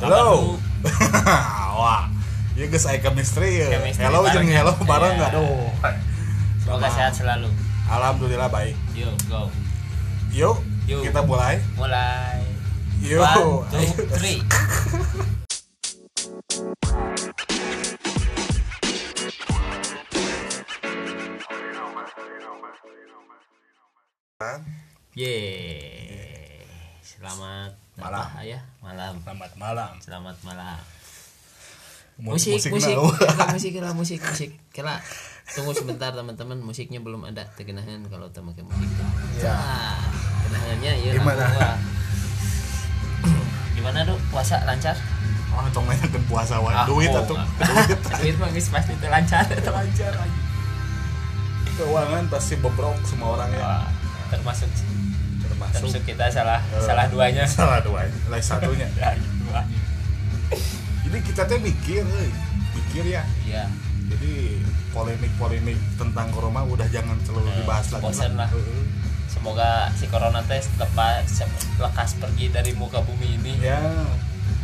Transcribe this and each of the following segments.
Halo. Wah. Ya guys, saya chemistry ya. Chemistry Hello jeung ya. hello bareng Iya. enggak doh. Semoga sehat selalu. Alhamdulillah baik. Yuk, go. Yuk, Yuk. kita mulai. Mulai. Yuk. One, two, three. Yeay. Selamat Malam. ya? Malam. Selamat malam. Selamat malam. Mu- Musik, musik musik. Kela, musik, kela, musik, musik, kela. Tunggu sebentar teman-teman, musiknya belum ada. Tegenahan kalau kita pakai musik. Ya. Nah, kenahannya ya. Gimana? Gimana tuh puasa lancar? Oh, tong nanyakeun puasa wae. Ah, Duit oh, atuh. ah. Duit. Duit mah geus pasti teu lancar, teu lancar lagi. Keuangan pasti bobrok semua orang ya. Wah, termasuk Termasuk kita salah Eh, salah duanya. Salah dua. Lain satunya. Ya, dua. Jadi kita teh mikir, euy. Mikir ya. Iya. Jadi polemik-polemik tentang corona udah jangan terlalu Eh, dibahas lagi. lah. Heeh. Semoga si corona teh lepas lekas pergi dari muka bumi ini. Ya,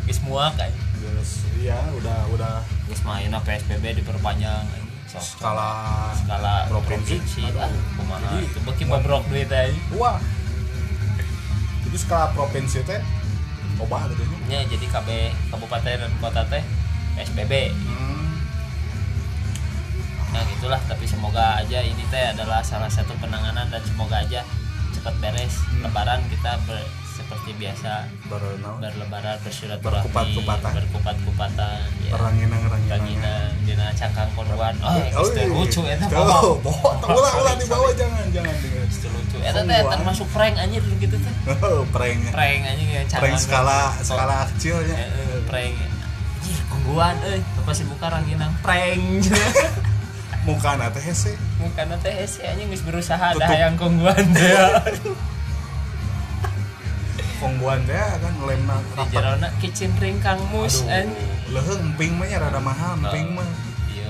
Geus muak kan. terus ya udah udah Geus mainna PSBB diperpanjang. Sok. skala skala Provinsi. provinsi, Jadi, itu beki bobrok duit aja wah. Jadi skala provinsi teh coba gitu nya. nya jadi KB kabupaten dan kota teh PSBB Hmm. nah gitulah tapi semoga aja ini teh adalah salah satu penanganan dan semoga aja cepat beres Hmm. lebaran kita ber- seperti biasa Baru naon? berlebaran bersilaturahmi Berkupat-kupatan. berkupat-kupatan ya ranginang. ranginang dina cangkang korban oh Oh, iya. lucu Tuh, bohong. Ulah ulah di bawah jangan jangan teh eta teh Korban. termasuk prank anjir gitu teh Oh, prank. prank anjing ya cangkang Prank skala korban. skala kecilnya. Eh, eh, prank Anjir, kongguan euy apa sih buka ranginang prank Muka teh hese. muka teh hese anjing geus berusaha ada Tutup. hayang kongguan teh Pongguan teh kan lemna di rapat. jerona kitchen ring Kang Mus anjing leuheung emping mah rada mahal emping mah.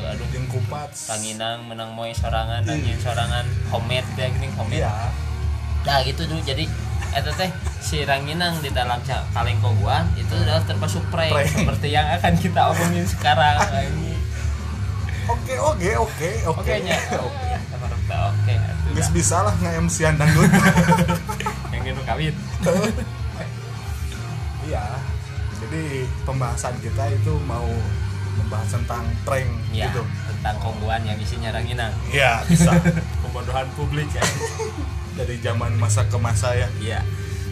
Iya aduh Jeung kupat. ranginang menang moe sorangan Iya. anjing sorangan homemade deh gini homemade Iya. nah gitu dulu jadi eta teh si ranginang di dalam kaleng kongguan itu adalah termasuk prank, seperti yang akan kita omongin sekarang Oke, oke, oke, oke. oke nya oke oke atuh Geus dah. bisa lah nge-MC-an dangdut. yang gitu kawin Iya. Jadi pembahasan kita itu mau membahas tentang prank ya gitu. tentang kongguan yang isinya ranginang Iya, bisa. pembodohan publik ya Dari zaman masa ke masa ya. iya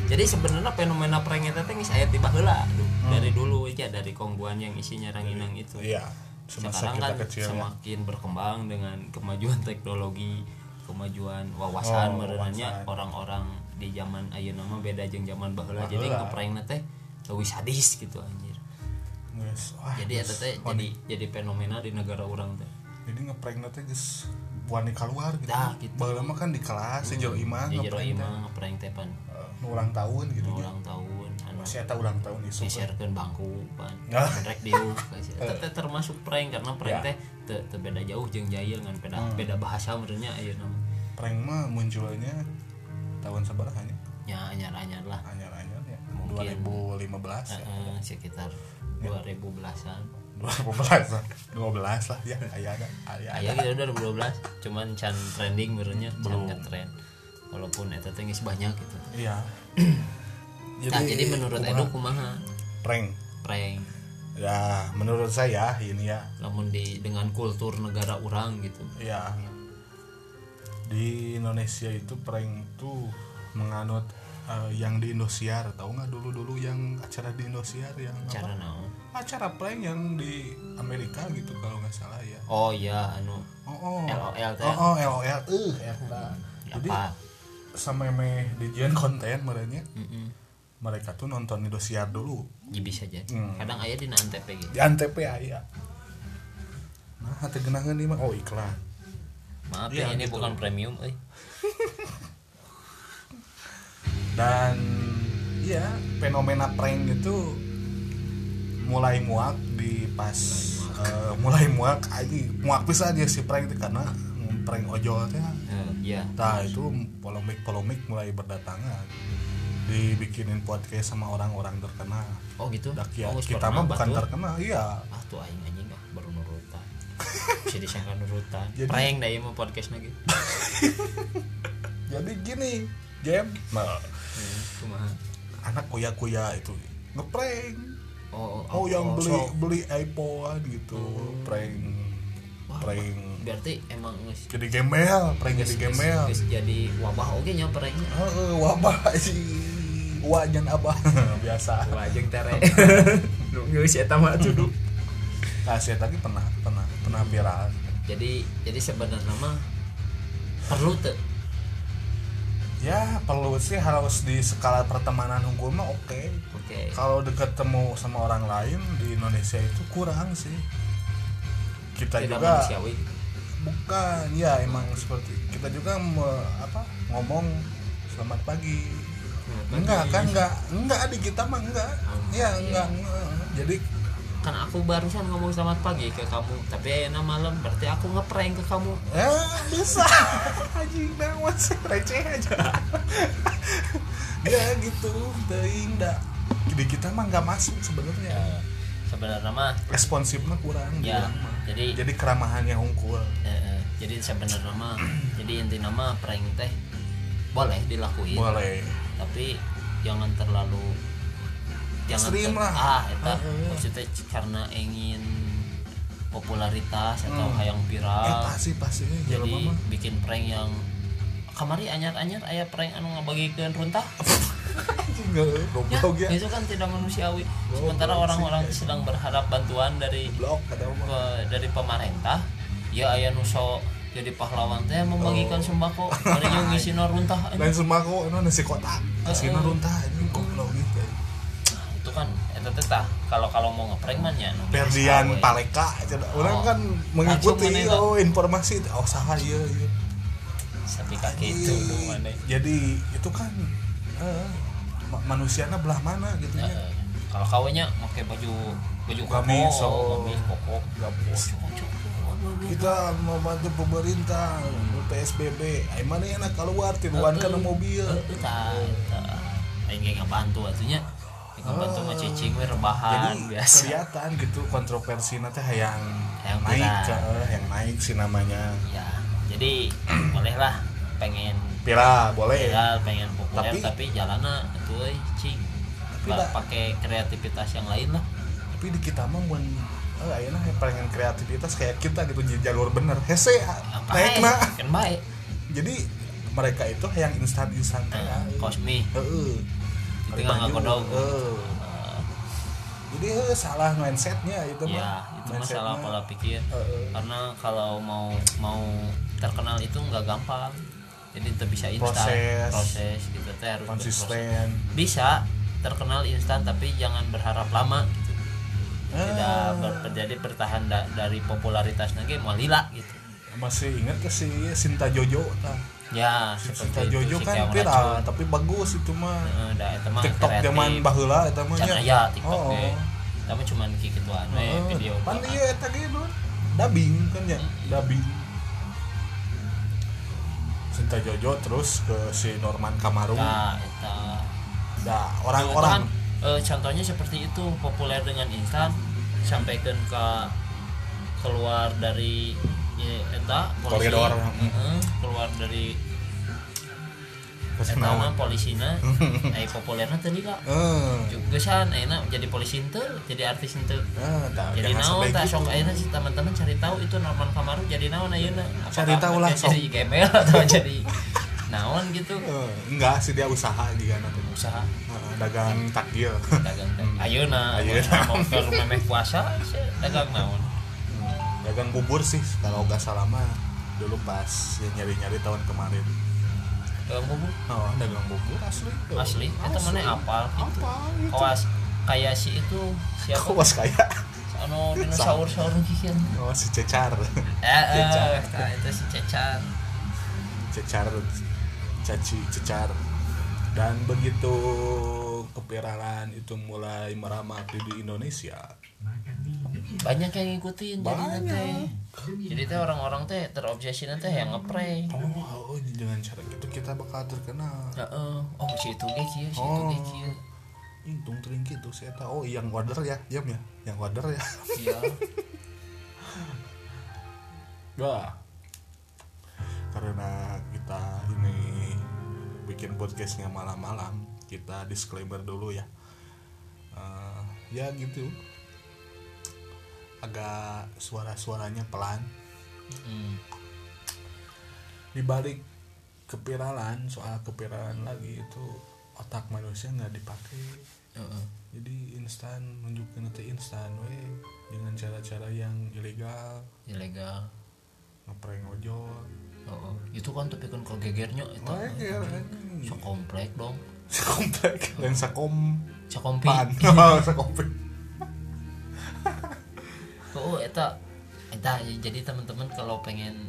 jadi sebenarnya fenomena prank itu teh geus aya tiba heula Hmm. dari dulu aja dari kongguan yang isinya ranginang itu Iya. Semasa sekarang kita kan kecil ya. semakin berkembang dengan kemajuan teknologi kemajuan wawasan Oh, merenya wawasan. orang-orang di zaman ayeuna mah beda jeung zaman baheula jadi Baheula. ngeprankna teh leuwih sadis gitu anjir Geus, wah, jadi eta teh jadi jadi fenomena di negara orang teh jadi ngeprank teh geus wani keluar gitu. Dah, gitu. Baheula mah kan di kelas si jero imah ngeprank teh. imah ngeprank teh pan Eh, nu ulang tahun gitu ya. ulang tahun anu Masih eta ulang tahun isu. diserkeun bangku pan rek diuk eta teh termasuk prank karena prank Ya. teh teu beda jauh jeung jahil ngan beda Hmm. beda bahasa menurutnya ayeuna mah Prank mah munculnya tahun sabaraha nya? nya anyar-anyar lah Anyar-anyar ya. Mungkin. 2015 ya. Heeh, sekitar 2000 belasan 2012 lah. 12 lah ya. Aya ada. Aya aya ada. gitu udah 2012 cuman can trending menurutnya can ngetrend walaupun eta teh geus banyak gitu Iya. nah jadi menurut kumaha? Edo kumaha prank. prank Ya, menurut saya ini ya. namun di dengan kultur negara orang gitu Ya. Di Indonesia itu prank tuh menganut eh, yang di Indosiar tahu nggak dulu dulu yang acara di Indosiar yang apa? cara naon acara prank yang di Amerika gitu kalau nggak salah ya. Oh iya anu oh oh. LOL teh oh oh LOL eh eta jadi sama meh dijian konten merenya mereka tuh nonton Indosiar dulu. Ya bisa jadi Hmm. kadang aya di antep gitu di Antep ya nah hati genangan nih mah oh iklan. Maaf Iya, ya ini gitu. bukan premium eh. Dan ya fenomena prank itu mulai muak di pas eh, mulai muak aja muak bisa dia si prank itu karena prank ojol teh. Eh, iya. Nah itu polemik polemik mulai berdatangan. Dibikinin podcast sama orang-orang terkenal. Oh gitu? Dak ya, oh, kita mah bukan terkenal iya. Ah tuh aing anjing ah baru nurutan. Bisa disangka nurutan. Jadi- prank dah mah podcast lagi jadi gini game nah, hmm, anak kuya-kuya itu ngeprank oh, oh yang beli sok. beli iPhone gitu prank Wah, prank berarti emang jadi gembel prank jadi gembel. jadi wabah oge nya pranknya. Heeh, wabah sih. Wajan abah. Biasa. Wajeng tere. Geus eta mah tuh nah saya tadi pernah pernah pernah viral jadi jadi sebenarnya mah perlu tuh ya perlu sih harus di skala pertemanan hukum mah oke. Oke. Kalau deket temu sama orang lain di Indonesia itu kurang sih. Kita tidak juga manusiawi. Bukan ya emang seperti kita juga me- apa ngomong selamat pagi. Enggak kan enggak enggak di kita mah enggak. Oh, ya iya. enggak, enggak. jadi kan aku barusan ngomong selamat pagi ke kamu. Tapi enak malam berarti aku ngeprank ke kamu. Ya bisa. Anjing banget sih receh aja. Ya gitu. Teuing da di kita mah enggak masuk sebenarnya. Sebenarnya mah responsifnya kurang ya mah. jadi jadi keramahannya unggul eh, eh, jadi sebenarnya mah jadi inti nama prank teh boleh dilakuin. Boleh. Tapi jangan terlalu Ekstrim lah. ah eta. Heeh. maksudnya karena ingin popularitas atau Hmm. hayang eh viral pasti. Pasti jadi mah bikin prank yang kamari anyar-anyar aya prank anu ngabagikeun runtah. Ya, goblok ya itu kan tidak manusiawi. Sementara orang-orang sedang berharap bantuan dari pe- dari pemerintah ya aya nuso jadi pahlawan teh membagikan Oh. sembako. Ada yang ngisi runtah lain sembako itu nasi kotak. Nasi runtah ini goblok gitu. itu kan itu teh tah kalau kalau mau ngeprank mah nya biasa Ferdian. Paleka orang Oh. kan mengikuti oh informasi oh saha iya iya Sapi kaki itu tuh mana jadi itu kan eh, ma- manusianya belah mana gitu Ya, ya eh, kalau kawenya pakai baju baju koko Gamis, oh. gamis koko Gamis. Cocok, aduh, kita mau bantu pemerintah PSBB ay mana enak keluar tiruan kan mobil Itu tah, tah. Lain kayak ngebantu atunya. Ngebantu mah cicing we rebahan jadi biasa. kelihatan gitu kontroversi nanti yang Yang naik ke yang naik sih namanya. Ya, jadi bolehlah pengen Pira boleh. Viral, pengen populer Tapi- tapi, jalannya itu euy cing. Pakai kreativitas yang lain lah. tapi di kita mah mun eh ayeuna pengen kreativitas kayak kita gitu jalur bener. Hese Apa naik eh, na kan baik. jadi mereka itu yang instan instan kayak heeh Heeh. Eh, jadi eh, salah mindsetnya itu mah Ya, itu masalah Mindsetnya. pola pikir. Heeh. Karena kalau mau mau terkenal itu nggak gampang. Jadi itu bisa instan Proses. proses gitu teh harus berproses. konsisten Bisa terkenal instan tapi jangan berharap lama gitu. Tidak Ah. ber- jadi bertahan da- dari popularitas lagi mau lila gitu. masih inget ke si Sinta Jojo tah Ya, seperti itu Jojo si kan viral tapi bagus itu mah mah TikTok zaman baheula eta mah nya. aya TikTok Oh, ge. oh. Tapi cuman kikituan we Heeh. video. pan iya eta ge dubbing kan ya dubbing Sinta Jojo terus ke si Norman Kamaru Nah, eta Nah, Itu orang-orang kan, eh, contohnya seperti itu populer dengan instan sampaikan ke keluar dari ya, eta polisi. Koridor. Heeh, keluar dari eta mah polisina. Eh populerna teh lila Eh, juga san enak jadi polisi henteu jadi artis tah, jadi naon tah gitu. sok ayeuna si teman-teman cari tahu itu Norman Kamaru jadi naon ayeuna? Cari tahu lah, sok. jadi gembel atau jadi naon gitu? Eh, enggak sih dia usaha juga nanti. Usaha. Eh, dagang takjil. Dagang teh ayeuna Ayeuna. mau ke memeh puasa dagang naon dagang bubur sih kalau nggak salah mah dulu pas ya nyari-nyari tahun kemarin. Dagang bubur? Oh dagang bubur asli. Asli? Itu mana apal gitu. Apa gitu. Kawas kayak si itu siapa? Kawas kayak anu dinosaurus saurus kikieu oh si cecar. Eh eh Cecar. tah, itu si cecar. Cecar caci cecar. Dan begitu kepiralan itu mulai meramati di Indonesia banyak yang ngikutin jadi Banyak. teh jadi teh orang-orang teh terobsesi teh yang ngeprank oh, oh dengan cara gitu kita bakal terkenal Heeh. oh si itu ge kieu si itu ge kieu untung gitu saya tahu oh yang wader ya jam ya yang wader ya iya Wah. Karena kita ini bikin podcastnya malam-malam, kita disclaimer dulu ya. Eh, ya gitu. Agak suara-suaranya pelan. Hmm. Di balik kepiralan, soal kepiralan lagi itu otak manusia nggak dipakai. Heeh. Jadi instan nunjukin nanti instan we dengan cara-cara yang ilegal, ilegal ngeprank ojol. Oh, itu kan tapi kan kok gegernya itu so komplek dong Sekomplek dan sekom sakompi pan. Oh. Oh eta eta jadi teman-teman kalau pengen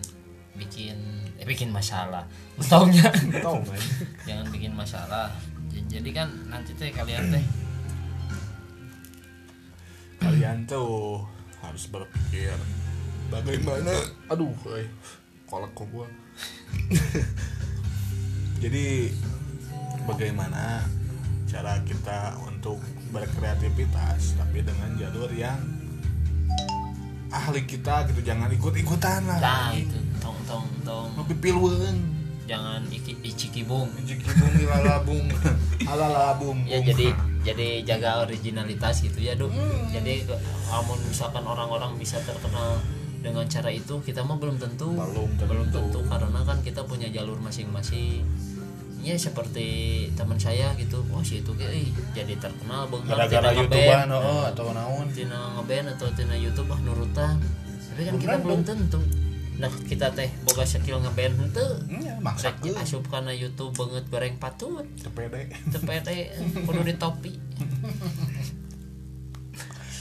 bikin eh bikin masalah. Taunya Tahu kan? jangan bikin masalah. Jadi kan nanti teh kalian teh. Kalian tuh harus berpikir bagaimana. Aduh eh kolak kok gua. Jadi bagaimana cara kita untuk berkreativitas tapi dengan jalur yang ahli kita gitu jangan ikut-ikutan lah. nah itu tong tong tong Lebih piluan. jangan iki icikibung Jikibung ilalabung alalabung. ya jadi jadi jaga originalitas gitu ya dok jadi ke- amun misalkan orang-orang bisa terkenal dengan cara itu kita mah belum tentu Belum tentu. belum tentu karena kan kita punya jalur masing-masing ya seperti teman saya gitu. Wah si itu kayak eh, jadi terkenal bang. Gara-gara YouTubean oh, atau naon? Tina ngeband atau tina YouTube ah nurutan. Tapi kan kita belum tentu. Nah kita teh boga skill ngeband henteu. Ya maksa Rek asup karena YouTube banget goreng patut. Cepede tepede kudu di topi.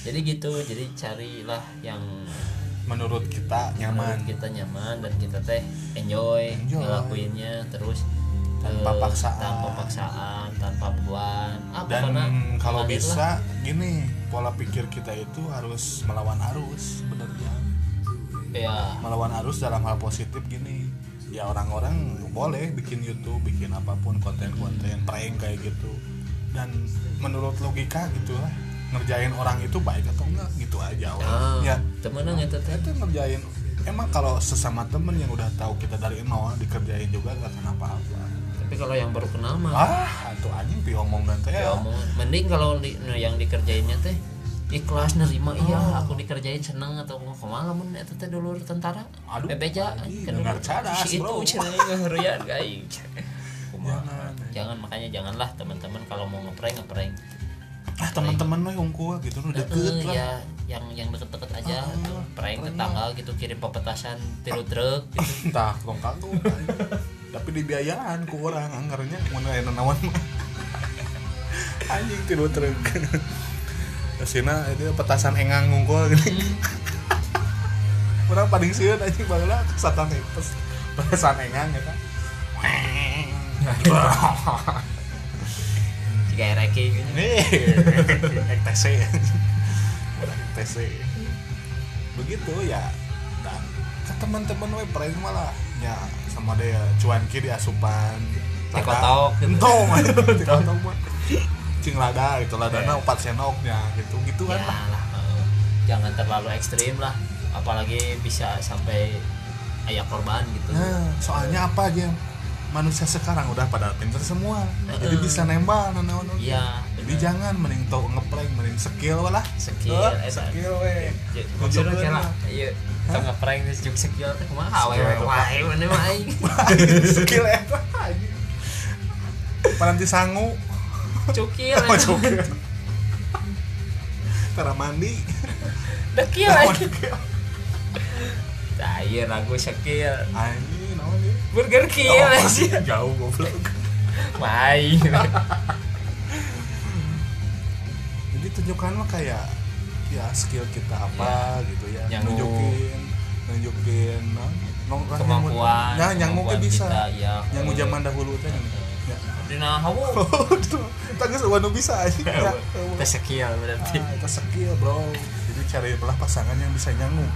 Jadi gitu jadi carilah yang menurut kita nyaman. Menurut kita nyaman dan kita teh enjoy, Enjoy. ngelakuinnya terus Tanpa eh, paksaan. tanpa paksaan tanpa beban. Ah, dan kalau ngalir lah. bisa gini pola pikir kita itu harus melawan arus sebenarnya ya? Melawan arus dalam hal positif gini. Ya orang-orang boleh bikin YouTube bikin apa pun konten-konten prank kayak gitu. Dan menurut logika gitu lah ngerjain orang itu baik atau enggak gitu aja. Ah, ya. temenan eta teh itu ngerjain. Emang kalau sesama temen yang udah tahu kita dari nol dikerjain juga gak kenapa-apa tapi kalau yang baru kenal mah. Ah itu anjing pi ngomong dan teh. Ya mending kalau di, nah, yang dikerjainnya teh ikhlas nerima iya Oh. aku dikerjain seneng atau kumaha mun eta teh dulur tentara. Aduh, bebeja dengar cadas, si itu cenah ngeheurean aing kumaha. Jangan. jangan makanya janganlah teman-teman kalau mau ngeprank ngeprank. Ah teman-teman mah unggul gitu udah deket lah. ya yang yang deket-deket aja Ah, tuh prank tetangga gitu kirim pepetasan tiru truk gitu. entah tong kagum tapi dibiayaan ku orang anggarnya mau aya naon mah anjing tilu truk. Sina itu petasan engang ngungkul gini. Orang paling sieun anjing baheula kesatan pes petasan engang ya kan? Jika reki gitu. nih Orang ETC begitu ya dan ke teman-teman we malah ya sama dia cuanki di asupan Dikotok gitu. entong dikotok mah cing lada gitu ladana Eh. empat senoknya gitu gitu kan ya lah lah eh, jangan terlalu ekstrim lah apalagi bisa sampai ayah korban gitu nah soalnya apa aja manusia sekarang udah pada pinter semua jadi bisa nembal nah, nah, nah. iya jadi jangan mending tau ngeprank mending skill lah skill Eh, skill we Ya, maksudnya Tunjukeun kita ngeprank juk skill teh kumaha Skill awewe wae mana mah aing skill eta anjing. Pananti sangu? Cukil Oh, cukil. Tara mandi. Dekil aing Nah, iya ragu skill Anjing naon ieu? burger kill Oh, sih. Jauh goblok. Main. Jadi tunjukkan mah kayak ya skill kita apa gitu ya Yang nunjukin nunjukin no, no, kemampuan nah yang mungkin bisa. kita, ya yang zaman dahulu teh eh, Ya. dina hawu kita geus eueuh nu bisa ya teh sekian berarti. Ah, itu skill bro. Jadi carilah pasangan yang bisa nyangu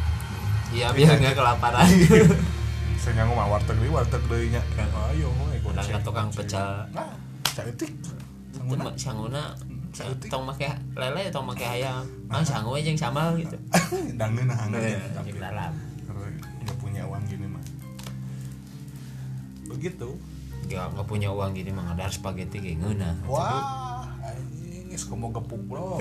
iya biar nggak kelaparan. Bisa nyangu mah warteg deui warteg deui nya ayo we udah tukang pecel nah cantik sangguna. Sautik. Tong make lele tong make ayam. Ah sangu aja yang sama gitu. Dangeun nah Iya, angin tapi dalam. nggak punya uang gini mah begitu. Nggak nggak punya uang gini mah ada spaghetti kayak ngeuna wah anjing geus komo gepuk bro.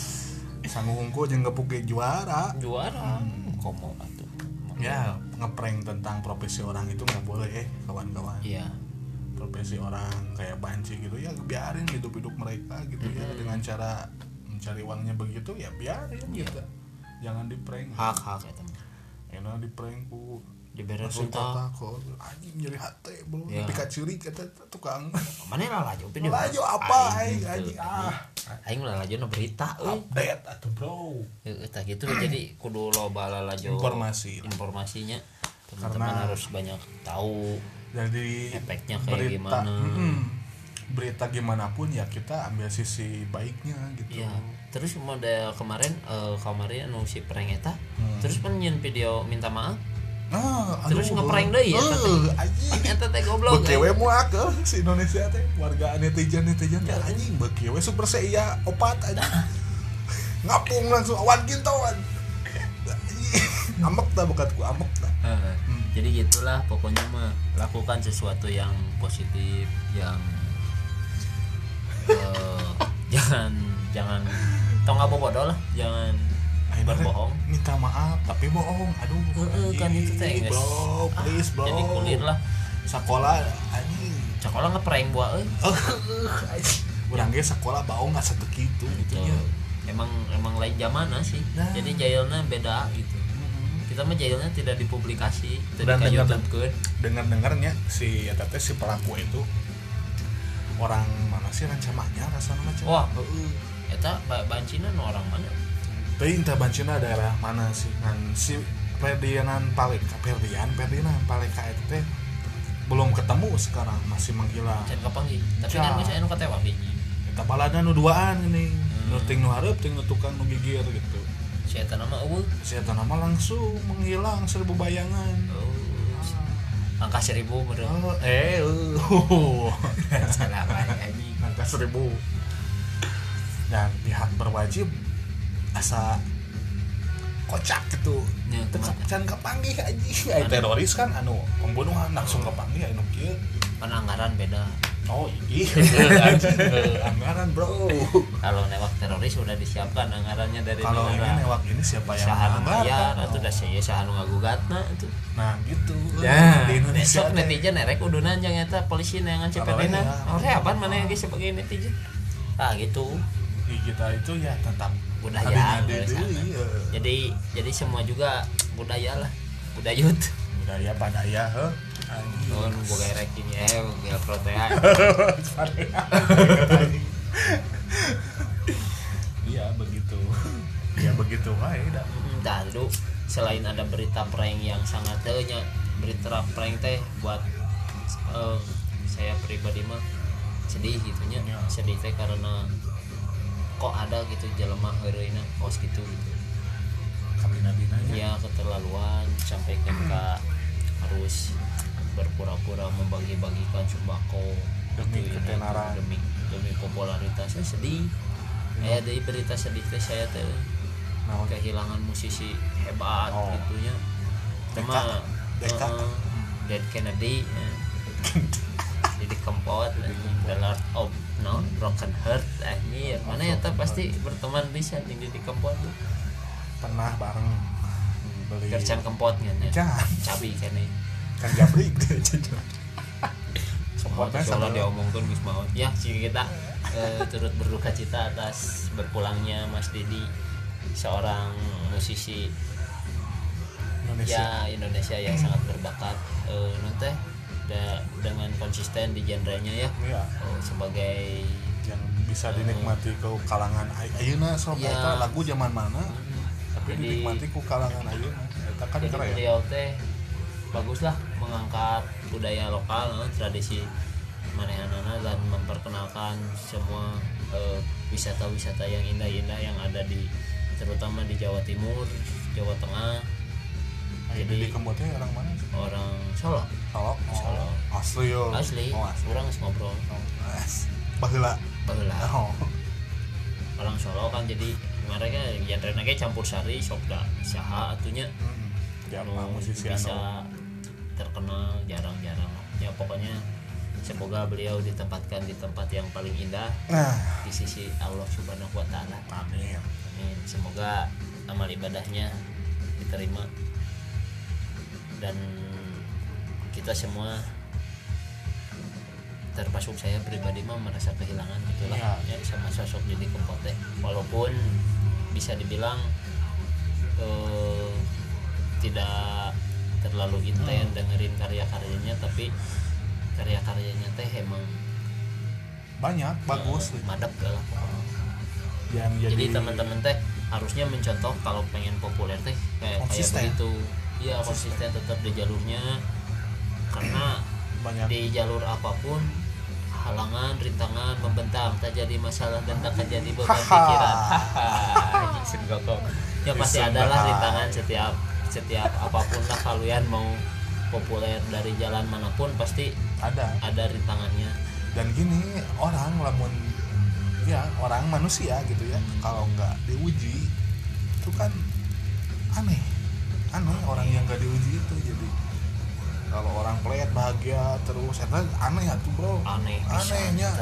Sanggup hungku jeung gepuk ge juara. Juara. Komo atuh. Ya ngeprank tentang profesi orang itu nggak boleh eh kawan-kawan. Iya profesi orang kayak banci gitu ya biarin hidup-hidup mereka gitu ya. Dengan cara mencari uangnya begitu ya biarin gitu. Jangan di prank hak. Hak mah enak di prank ku dibere masih runtah kok. Anjing nyeri hati bro Ya. tapi kaciri kata tukang. Mana lah laju video laju apa Aing anjing anjing gitu. ah. Aing lah laju berita update atuh bro. Eta gitu jadi kudu loba lalajo. Informasi. informasinya. Teman-teman harus banyak tahu jadi Efeknya kayak gimana. mm, berita gimana pun ya kita ambil sisi baiknya gitu. Ya terus model kemarin eh, kemarin anu si prank eta Hmm. terus nyeun video minta maaf. Ah Terus ngeprank deui ya, teh. anjing. Eta teh goblok Bekewe muak eh, si Indonesia teh. Warga netizen netizen teh anjing. Bekewe super saya opat anjing. Ngapung langsung awan kintawan amek dah bekatku amek dah. Eh, jadi gitulah pokoknya mah lakukan sesuatu yang positif yang eh, jangan jangan tong nggak bodoh lah jangan Akhirnya berbohong. minta maaf tapi bohong. Aduh Heeh, kan itu teh, bro please bro. jadi kulit lah. Sekolah anjing. Sekolah ngeprank buat euy urang ge sekolah bau nggak satu gitu gitu ya emang emang lain zaman sih. Nah. jadi jailnya beda gitu kita mah jailnya tidak dipublikasi Dan dengar- dengar dengarnya si eta teh si pelaku itu orang mana sih rancamanya rasanya macam wah eta ba- bancina nu orang mana? Tapi entah Bancina daerah mana sih? Kan si Ferdianan Paleka Ferdian Ferdian Paleka itu teh belum ketemu sekarang masih menghilang can kapanggih? Tapi kan bisa anu katewa hiji kita balada nu duaan ini. Nu ting nu hareup ting nu tukang nu gigir gitu si eta nama si eta nama langsung menghilang seribu bayangan. Oh. Angka seribu bener oh, eh uh. salah angka seribu. Dan pihak berwajib asa kocak gitu. Ya, can kepanggih aja Ay, teroris kan anu pembunuhan langsung kepanggih anu kieu. Kan anggaran beda oh iya anggaran bro kalau newak teroris sudah disiapkan anggarannya dari kalau ini newak ini siapa yang menganggarkan? bayar atau udah saya saha nu ngagugatna itu nah gitu Ya, di Indonesia besok netizen erek udunan yang eta polisi neangan CPT na. ya. Ore apaan mana yang sebagai netizen? Ah gitu. di kita itu ya tetap Budaya, iya. Jadi jadi semua juga budaya lah. Budayut. budaya padaya heh anjing Oh, nu boga eh boga protein. iya begitu. Ya begitu wae dah. Dulu selain ada berita prank yang sangat tehnya berita prank teh buat eh, saya pribadi mah sedih gitunya Ya. sedih teh karena kok ada gitu jelema heureuna kos gitu gitu. Kami nabi ya keterlaluan sampai ke harus berpura-pura membagi-bagikan sembako Demi Gitu, ketenaran. demi demi popularitasnya sedih. Eh dari berita sedih teh saya teh Naon? kehilangan musisi hebat Oh. gitunya cuma Deka. eh, Dead Kennedy jadi kempot eh, The Lord of no Broken Heart eh iya mana ya pasti berteman bisa jeung di kempot tuh. Pernah bareng. Beli kerjaan kempotnya ya cabi kene kan jabrik semua Sempatnya soalnya sama- diomongkan Gus Maut ya sih kita eh, turut berduka cita atas berpulangnya Mas Dedi seorang musisi Indonesia. Ya Indonesia yang sangat berbakat. Eh nanti da- dengan konsisten di genrenya ya. Iya. eh, sebagai yang bisa dinikmati ke kalangan ay- ayeuna sob Ya. eta lagu zaman mana tapi Jadi- dinikmati ku kalangan ayeuna. Eta kan keren. beliau teh bagus lah mengangkat budaya lokal eh, tradisi manehanana dan memperkenalkan semua eh, wisata-wisata yang indah-indah yang ada di terutama di Jawa Timur, Jawa Tengah, jadi Jadi- di kembotnya orang mana sih? orang Solo. Solo Solo. oh, asli yo. Asli, oh, asli. Orang ngobrol. Oh, as. baheula baheula. oh. Orang Solo kan jadi mereka genre ge campur sari sok da saha atunya. Hmm. ya musisi bisa anu terkenal jarang-jarang ya pokoknya semoga beliau ditempatkan di tempat yang paling indah nah di sisi Allah Subhanahu wa taala. amin Amin. Semoga amal ibadahnya diterima dan kita semua termasuk saya pribadi mah merasa kehilangan gitulah Iya. ya sama sosok Didi Kempot walaupun bisa dibilang eh, tidak terlalu intens dengerin karya-karyanya tapi karya-karyanya teh emang banyak bagus. eh, madep lah yang jadi, jadi teman-teman teh harusnya mencontoh kalau pengen populer teh kayak kayak Konsisten. begitu. Iya konsisten. tetap di jalurnya. Karena banyak. di jalur apa pun halangan rintangan membentang. Tak jadi masalah dan tak akan jadi beban pikiran. Hahaha ya pasti adalah rintangan setiap setiap apa pun lah kalian mau populer dari jalan mana pun pasti ada. ada rintangannya. Dan gini orang lamun ya orang manusia gitu ya kalau nggak diuji itu kan aneh. Aneh orang yang nggak diuji itu jadi kalau orang pelit bahagia terus eta aneh ya tuh bro. Aneh anehnya.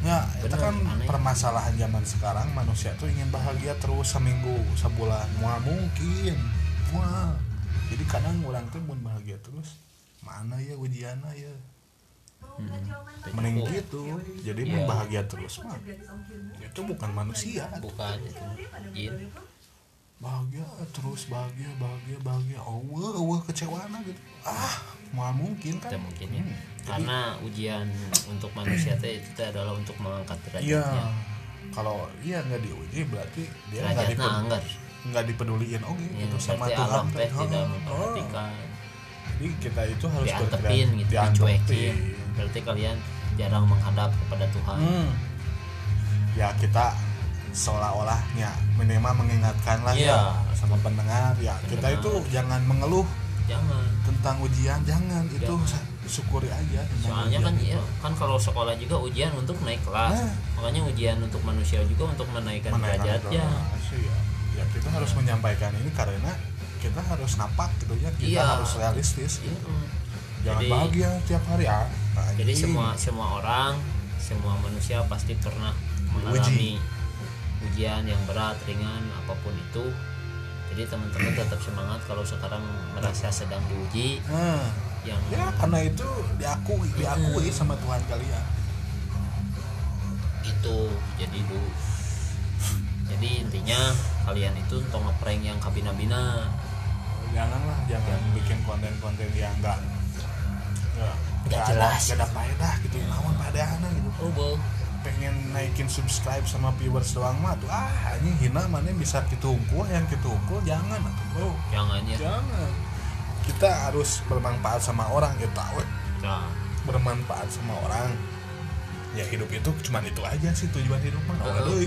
ya itu kan aneh. permasalahan zaman sekarang manusia tuh ingin bahagia terus seminggu sebulan mau mungkin mau jadi kadang orang tuh mau bahagia terus. Mana ya ujiannya ya? Hmm. mending gitu. Jadi Iya. mau bahagia terus mah. Itu bukan manusia. Bukan itu. Jin bahagia terus bahagia bahagia bahagia. Oh wah wah kecewa gitu. Ah mau mungkin kan. Tidak mungkin ya. Hmm. Jadi- karena ujian untuk manusia teh itu adalah untuk mengangkat iya. Derajatnya kalau iya nggak diuji berarti dia nggak anggar nggak dipeduliin oke ya, gitu sama Tuhan teh Oh, tidak oh. memperhatikan jadi kita itu harus diantepin gitu dicuekin berarti kalian jarang menghadap kepada Tuhan Hmm. ya kita seolah-olahnya minimal mengingatkan lah Iya. ya sama pendengar ya kita Pendengar. itu jangan mengeluh jangan tentang ujian jangan itu Jangan. sa- syukuri aja soalnya kan itu. ya kan kalau sekolah juga ujian untuk naik kelas Nah. makanya ujian untuk manusia juga untuk menaikkan Menaikkan derajatnya kelas, ya. Ya kita harus menyampaikan ini karena kita harus napak gitu ya kita Iya. harus realistis Iya. jangan Jadi- bahagia tiap hari ya jadi Anjing. semua semua orang semua manusia pasti pernah mengalami ujian yang berat ringan apa pun itu jadi teman-teman tetap semangat kalau sekarang merasa sedang diuji nah, yang ya karena itu diakui diakui Hmm. sama Tuhan kalian itu jadi du jadi intinya kalian itu untuk ngeprank yang kabina-bina. Janganlah jangan Jangan. bikin konten-konten yang enggak enggak Nggak jelas. enggak ada faedah gitu. Namun faedahna gitu. Oh bo pengen naikin subscribe sama viewers doang mah tuh ah ini hina mana bisa kitungkul yang kitungkul jangan atuh bro. Jangan ya. Jangan. Kita harus bermanfaat sama orang ya tahu. Nah, bermanfaat sama orang. Ya hidup itu cuma itu aja sih tujuan hidup mah. Oh,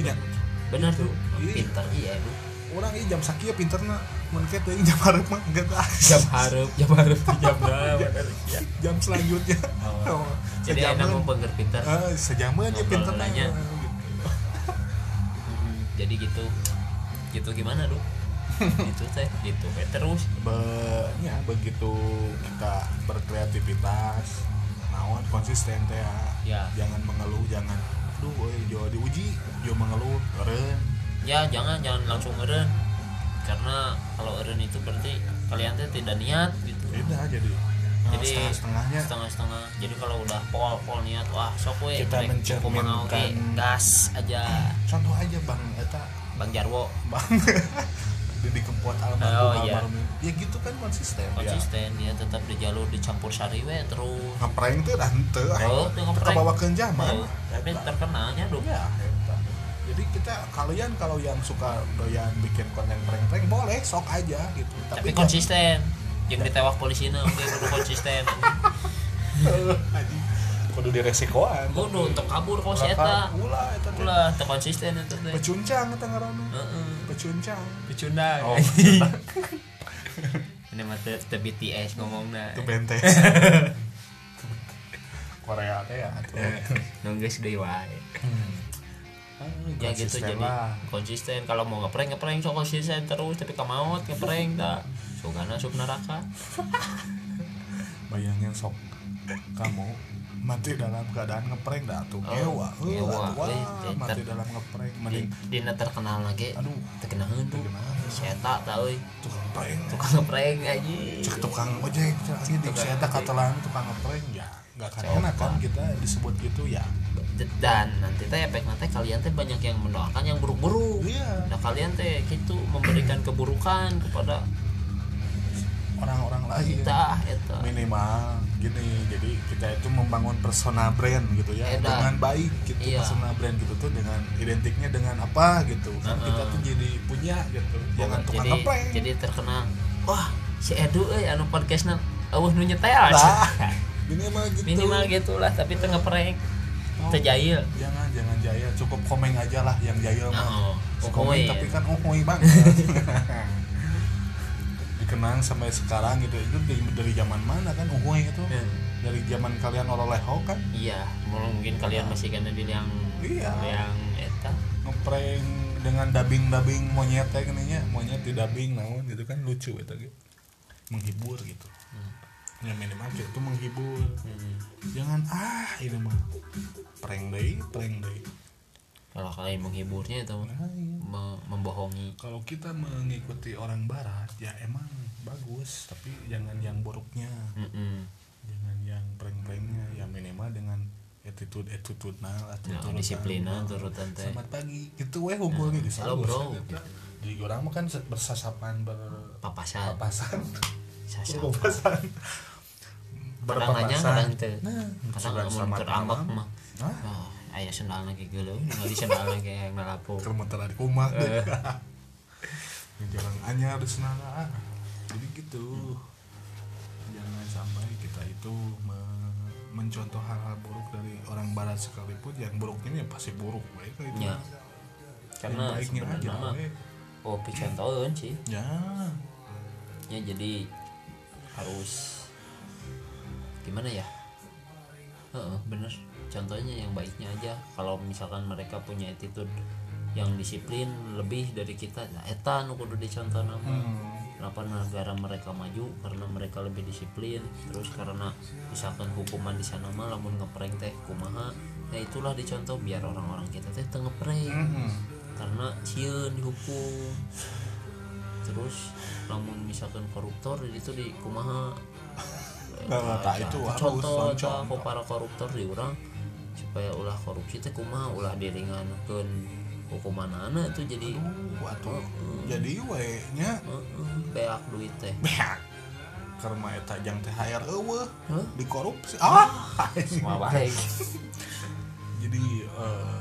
Gitu. tuh Iya. pintar iya bu. Orang ini jam sakit pinter na mun kita jam harap mah enggak tahu jam harap jam harap jam berapa? jam selanjutnya. Oh. Oh, jadi enak mau pengger pintar eh, sejaman Ngobrol pinter nanya. gitu. Mm, jadi gitu. Gitu gimana lu gitu teh. Gitu we terus. Be- ya begitu kita berkreativitas naon konsisten teh ya. ya. Jangan mengeluh jangan aduh woy, jauh diuji jauh mengeluh keren. Ya jangan jangan langsung eren karena kalau eren itu berarti kalian teh tidak niat gitu. Beda jadi. Nah, jadi setengah-setengahnya. setengah-setengah. Jadi kalau udah pol pol niat wah sok we Kita mencerminkan- gas aja. Contoh aja bang eta. Bang Jarwo. Bang. Di kempot Oh, almarhum iya. almarhum ya gitu kan konsisten. Ya konsisten dia tetap di jalur dicampur sari we terus. Ngeprank tuh dah henteu Oh, ngeprank. kebawakeun zaman Oh, tapi terkenalnya dong. Ya jadi kita kalian kalau yang suka doyan bikin konten prank-prank boleh sok aja gitu. Tapi jangan- konsisten. Yang ditewak polisi na oke kudu konsisten. Kudu diresikoan. Kudu untuk kabur kau si eta. ulah eta ulah teu konsisten eta teh. Pecuncang eta ngaranna. Heeh. Pecuncang pecundang. Oh ini mah teu BTS ngomongna. Itu bente Korea teh ya atuh. nunggus deui wae. Ya gitu jadi lah. konsisten. Kalau mau ngeprank ngeprank so konsisten terus. Tapi kamaut ngeprank tak sugana sub neraka. Bayangin sok kamu mati dalam keadaan ngeprank dah tuh. Oh, ngewa eh, mati dalam ngeprank. di mending dina terkenal lagi. Aduh. Terkenahan tuh. Terkenal. seta tau euy. tukang prank tukang ngeprank aja cek tukang ojek aja di ojek. katelan tukang ngeprank ya. Nggak akan enak kan kita disebut gitu ya. Dan nanti teh efek nanti kalian teh banyak yang mendoakan yang buruk-buruk. Iya. Nah kalian teh gitu memberikan keburukan kepada orang-orang lain. Kita eta minimal gini jadi kita itu membangun persona brand gitu ya Edan. dengan baik gitu Iya. persona brand gitu tuh dengan identiknya dengan apa gitu. Kan Heeh. kita tuh jadi punya gitu jangan tukang jadi jadi terkenal. Wah si Edu euy anu podcastna eueuh nu nyetel Lah, minimal gitu. Minimal gitulah tapi teu ngeprank. Teu jahil. jangan jangan jaya cukup komeng aja lah yang jaya mah. Oh, Si uhuy. komeng tapi kan uhuy banget dikenang sampai sekarang gitu itu dari, dari zaman mana kan uhuy itu? Hmm. dari zaman kalian oroleho kan? Iya mungkin kalian masih kena di yang Iya. yang eta. Ngeprank dengan dubbing dubbing monyet kayak gini nya monyet di dubbing namun gitu kan lucu itu gitu menghibur gitu. Ya minimal itu menghibur. Hmm. jangan ah ini mah prank deh prank deh kalau kalian menghiburnya itu nah, iya. me- membohongi. Kalau kita mengikuti orang barat ya emang bagus tapi jangan yang buruknya. Mm-mm. jangan yang prank-pranknya ya minimal dengan attitude attitude nah Nah, attitude disiplinan turutan teh selamat pagi. Itu weh ngumpul gitu. halo, bro. di orang kan bersasapan papasan. berpapasan sasa berpapasan. Kadang aja kadang teu nah kadang selamat mah Hah? oh, aya sendal lagi geuleuh ningali sendal lagi yang nalapo kermeter di kumah deh Eh. Di jalan di sana ah. jadi gitu. Jangan sampai kita itu me- mencontoh hal-hal buruk dari orang barat sekalipun. Yang buruknya ya pasti buruk baik itu Ya. karena baiknya aja mah oh picontoheun sih. Ya. Ya jadi harus gimana ya? Heeh, bener contohnya yang baiknya aja. Kalau misalkan mereka punya attitude yang disiplin lebih dari kita nah eta nu kudu dicontoh nama. Hmm. kenapa negara mereka maju? Karena mereka lebih disiplin. Terus karena misalkan hukuman di sana mah lamun ngeprank teh kumaha ya itulah dicontoh biar orang-orang kita teh teu ngeprank Mhm. karena sieun dihukum. Terus namun misalkan koruptor itu di kumaha? Nah, tak itu harus contoh. contoh. para koruptor di urang supaya ulah korupsi teh kumaha? Ulah diringankeun hukuman anak tuh jadi Aduh, atuh. jadi we nya. Heeh, beak duit teh. Beak. Karena eta jang THR eueuh. Hah? dikorupsi. Ah! Mah baik jadi eh,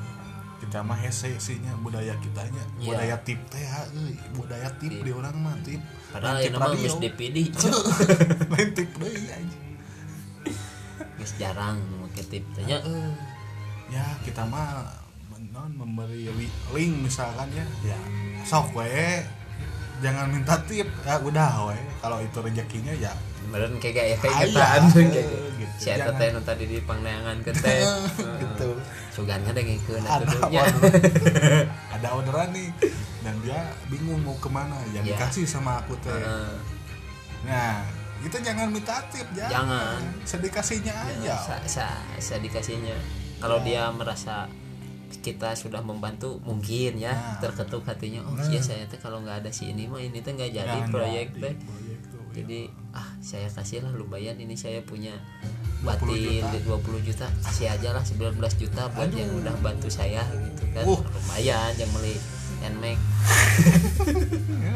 kita mah hese sihnya budaya kitanya. Iya. budaya tip teh euy. budaya tip di orang mah tip. Padahal ini tip mah geus DPD lain tip deui anjing. Geus jarang make tip teh nya Eh, ya kita mah non memberi li- link misalkan ya. Ya. Sok we jangan minta tip. Ya udah we kalau itu rezekinya ya. Meren kayak gaya Aya, keingetan eh, kayak gitu. Si Eta teh nu tadi di pangneangan ke teh. gitu. Sugan ngadengikeun ada atuh nya. orderan. Ada orderan nih. Dan dia bingung mau ke mana. Yang Ya. dikasih sama aku teh. Nah kita jangan minta tip jangan, Jangan. sedikasinya aja Sa, sa, dikasihnya. Kalau Ya. dia merasa kita sudah membantu mungkin ya Nah. terketuk hatinya oh Nah. iya saya teh kalau nggak ada si ini mah ini teh nggak jadi Jangan proyek teh tuh. jadi ah saya kasih lah lumayan ini saya punya 20 batil juta. 20 juta kasih aja lah 19 juta buat Aduh. yang udah bantu saya gitu kan Uh. lumayan yang beli Nmax ya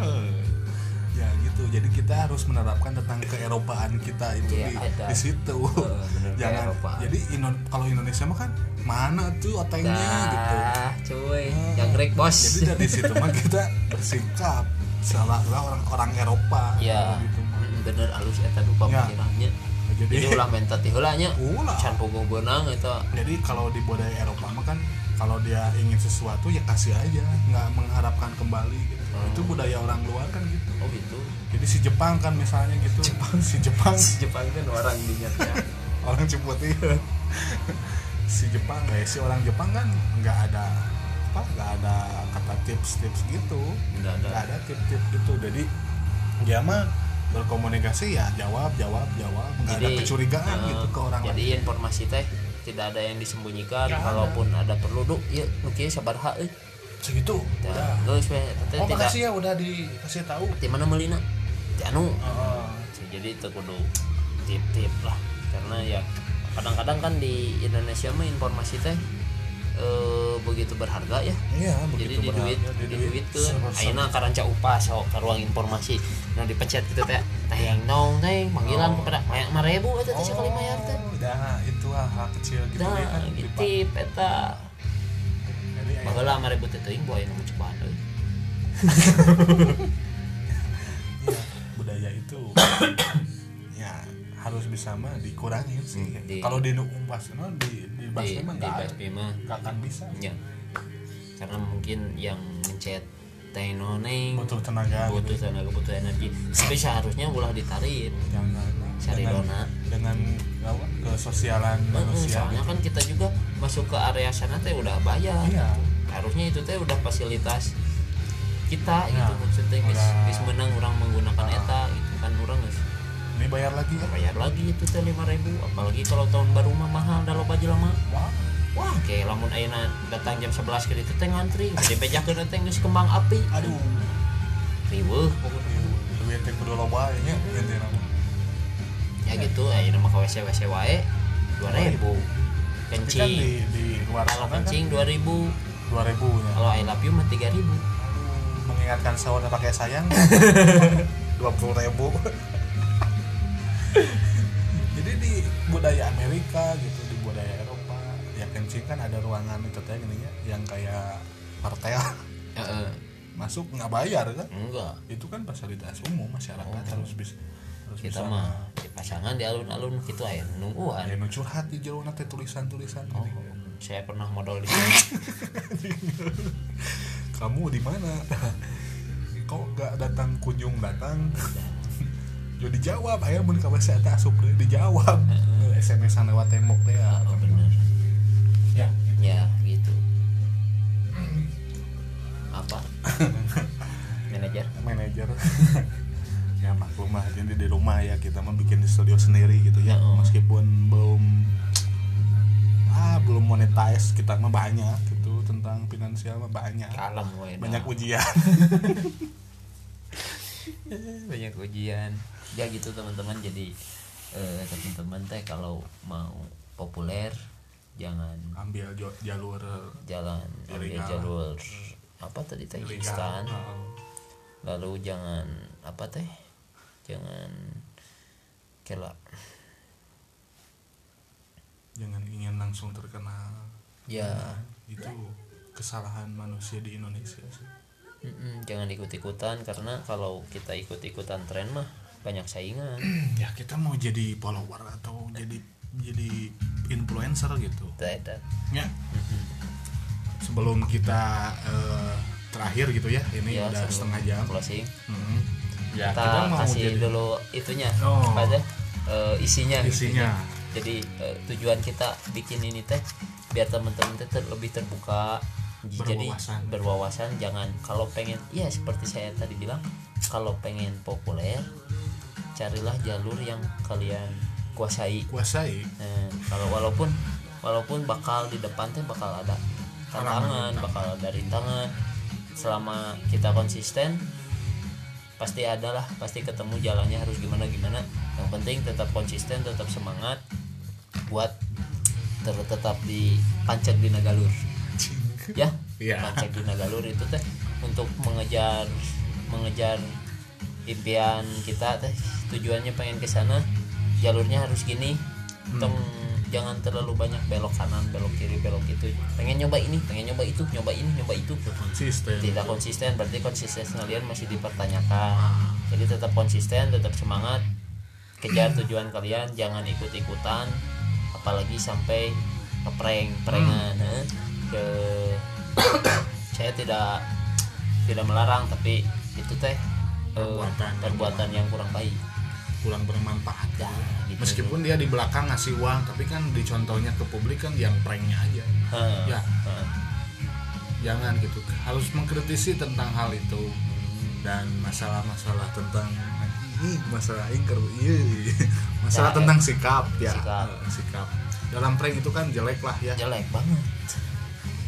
gitu. Jadi kita harus menerapkan tentang keeropaan kita itu Iya, di, ada. di situ. Bener, jangan. jadi Indo- kalau Indonesia mah kan mana tuh otengnya gitu. dah cuy. Hmm. yang Greg bos jadi dari situ mah kita bersikap salah orang orang Eropa. Ya gitu. bener alus eta nu pemikirannya jadi jadi ulah minta ti heula nya. Ulah. can pogo beunang eta. Jadi kalau di budaya Eropa mah kan kalau dia ingin sesuatu ya kasih aja. Nggak mengharapkan kembali gitu. Hmm. itu budaya orang luar kan gitu. Oh gitu. Jadi si Jepang kan misalnya gitu. Si Jepang. Jepang kan orang dinyatnya orang Ciputi si Jepang eh si orang Jepang kan nggak ada apa nggak ada kata tips-tips gitu. Nggak ada. Ada tips-tips gitu. Jadi dia mah berkomunikasi ya jawab jawab jawab. Nggak ada kecurigaan eh, gitu ke orang jadi lain. informasi teh tidak ada yang disembunyikan ada. kalaupun ada perlu duk ya nu kieu sabaraha euy segitu Tah, geus we teh oh tidak makasih ya udah dikasih tahu. Di mana meulina di anu. Oh, jadi itu kudu tip-tip lah. Karena ya kadang-kadang kan di Indonesia mah informasi teh eh, begitu berharga ya. Iya jadi begitu di duit berharga, di duit kan Serba- ayeuna karanca upah so ke ruang informasi. Nah dipencet gitu teh teng nong teng panggilan Oh. kepada mayang marebu eta teh sekali mayar teh? Oh, hal kecil gitu ya kan gitu dipak- eta baheula marebu teh teuing boy nu cobaan ya, budaya itu ya harus bisa mah dikurangin sih. Hmm, di- kalau di numbas no, di di di basmi mah di mah akan bisa. ya. Karena mungkin yang mencet teh noneng butuh tenaga butuh tenaga butuh energi. Tapi seharusnya ulah ditarik. Jangan Cari dengan, dona. Dengan apa, kesosialan Heeh, manusia soalnya gitu. kan kita juga masuk ke area sana teh udah bayar iya harusnya itu teh udah fasilitas kita Ya, gitu maksudnya udah. geus menang orang menggunakan Ah. eta gitu kan orang geus ini bayar lagi ya bayar lagi itu teh lima ribu apalagi kalau tahun baru mah mahal dah loba jelema wah wah kayak lamun ayeuna datang jam 11 ke ditu teh ngantri gede bejakeun teh geus kembang api aduh riweuh pokoknya duit teh kudu loba ya nya intina mah. Ya gitu ayeuna mah ka WC WC wae 2000 Tapi kan kencing. di di luar kalau kan kencing 2000 dua ribu nya kalau I love you mah 3000 Aduh, mengingatkan sahur pakai sayang. dua puluh ribu. Jadi di budaya Amerika gitu di budaya Eropa ya kencing kan ada ruangan itu teh gini ya yang kayak partel. Masuk nggak bayar kan? Enggak. Itu kan fasilitas umum masyarakat harus bisa. harus Oh. Kita bisa. mah di pasangan di alun-alun gitu aya nungguan. Ada nu curhat di jero teh tulisan-tulisan oh, gini. saya pernah modal di kamu di mana? Kok nggak datang kunjung datang? Jadi dijawab ayah mun ka bahasa eta asup dijawab. SMS-an lewat tembok teh ya oh, bener. Ya ya gitu. Apa? Manajer. Manajer lah jadi di rumah ya kita mah bikin di studio sendiri gitu ya. Oh. meskipun belum ah belum monetize kita mah banyak gitu tentang finansial mah banyak. Kalem banyak ujian. Banyak ujian. Ya gitu teman-teman. Jadi eh, teman-teman teh kalau mau populer jangan ambil jalur jalan ambil jalur apa tadi teh? Instan. Heeh. lalu jangan apa teh jangan kela jangan ingin langsung terkenal ya. itu kesalahan manusia di Indonesia sih. Mm-mm, jangan ikut-ikutan karena kalau kita ikut-ikutan tren mah banyak saingan. Ya kita mau jadi follower atau jadi jadi influencer gitu. Tidak. ya. Sebelum kita eh, terakhir gitu ya ini Ya, udah setengah jam. closing. Mhm. Ya kita, kita, mau kasih jadi dulu itunya Oh. apa aja? Eh, isinya isinya. Jadi eh, tujuan kita bikin ini teh biar teman-teman teh ter- lebih terbuka. Jadi Berwawasan. berwawasan jangan kalau pengen ya seperti saya tadi bilang kalau pengen populer carilah jalur yang kalian kuasai. Kuasai. Nah, kalau walaupun walaupun bakal di depan teh bakal ada tantangan, bakal ada rintangan. Selama kita konsisten pasti ada lah, pasti ketemu jalannya harus gimana gimana. Yang penting tetap konsisten, tetap semangat buat ter- tetap di pancak di nagalur. Ya, Iya. pancak di nagalur itu teh untuk mengejar mengejar impian kita teh tujuannya pengen ke sana jalurnya harus gini tong jangan terlalu banyak belok kanan belok kiri belok itu. Pengen nyoba ini pengen nyoba itu nyoba ini nyoba itu. Konsisten. Tidak konsisten berarti konsisten kalian masih dipertanyakan. Jadi tetap konsisten tetap semangat. Kejar tujuan kalian jangan ikut ikutan apalagi sampai ngeprank prankan eh. ke saya tidak tidak melarang tapi itu teh eh, Perbuatan. perbuatan yang kurang baik kurang bermanfaat ya gitu. meskipun dia di belakang ngasih uang tapi kan dicontohnya ke publik kan yang pranknya aja. Hah, ya. hah. jangan gitu. Harus mengkritisi tentang hal itu. Dan masalah-masalah tentang ini masalah ingker masalah Ya, tentang sikap ya. Sikap. Eh, sikap. Dalam prank itu kan jelek lah ya. Jelek banget.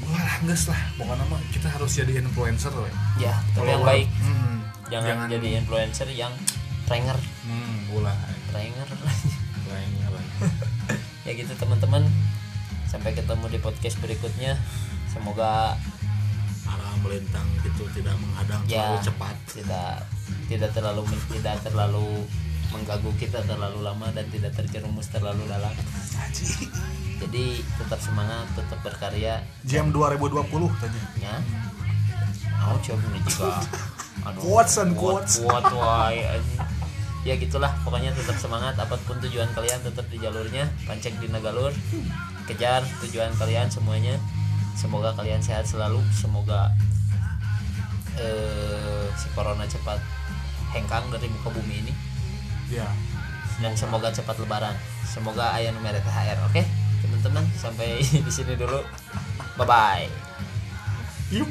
Wah nges lah. Pokoknya mah kita harus jadi influencer we. ya tapi yang baik. Hmm, jangan, jadi influencer yang pranger hmm, ulah pranger pranknya lah ya gitu teman-teman. Sampai ketemu di podcast berikutnya. Semoga arah melintang gitu tidak menghadang Ya. terlalu cepat. tidak tidak terlalu tidak terlalu mengganggu kita terlalu lama dan tidak terjerumus terlalu dalam. Jadi tetap semangat tetap berkarya. Jam 2020 tanya. Ya. Mau coba juga. Aduh. Quotes and quote- ya gitulah pokoknya tetap semangat apa pun tujuan kalian tetap di jalurnya pancek di nagalur. Kejar tujuan kalian semuanya. Semoga kalian sehat selalu semoga eh, si corona cepat hengkang dari muka bumi ini. Ya. Dan semoga cepat lebaran. Semoga ayah nomor THR oke? Teman-teman sampai di sini dulu. Bye bye yuk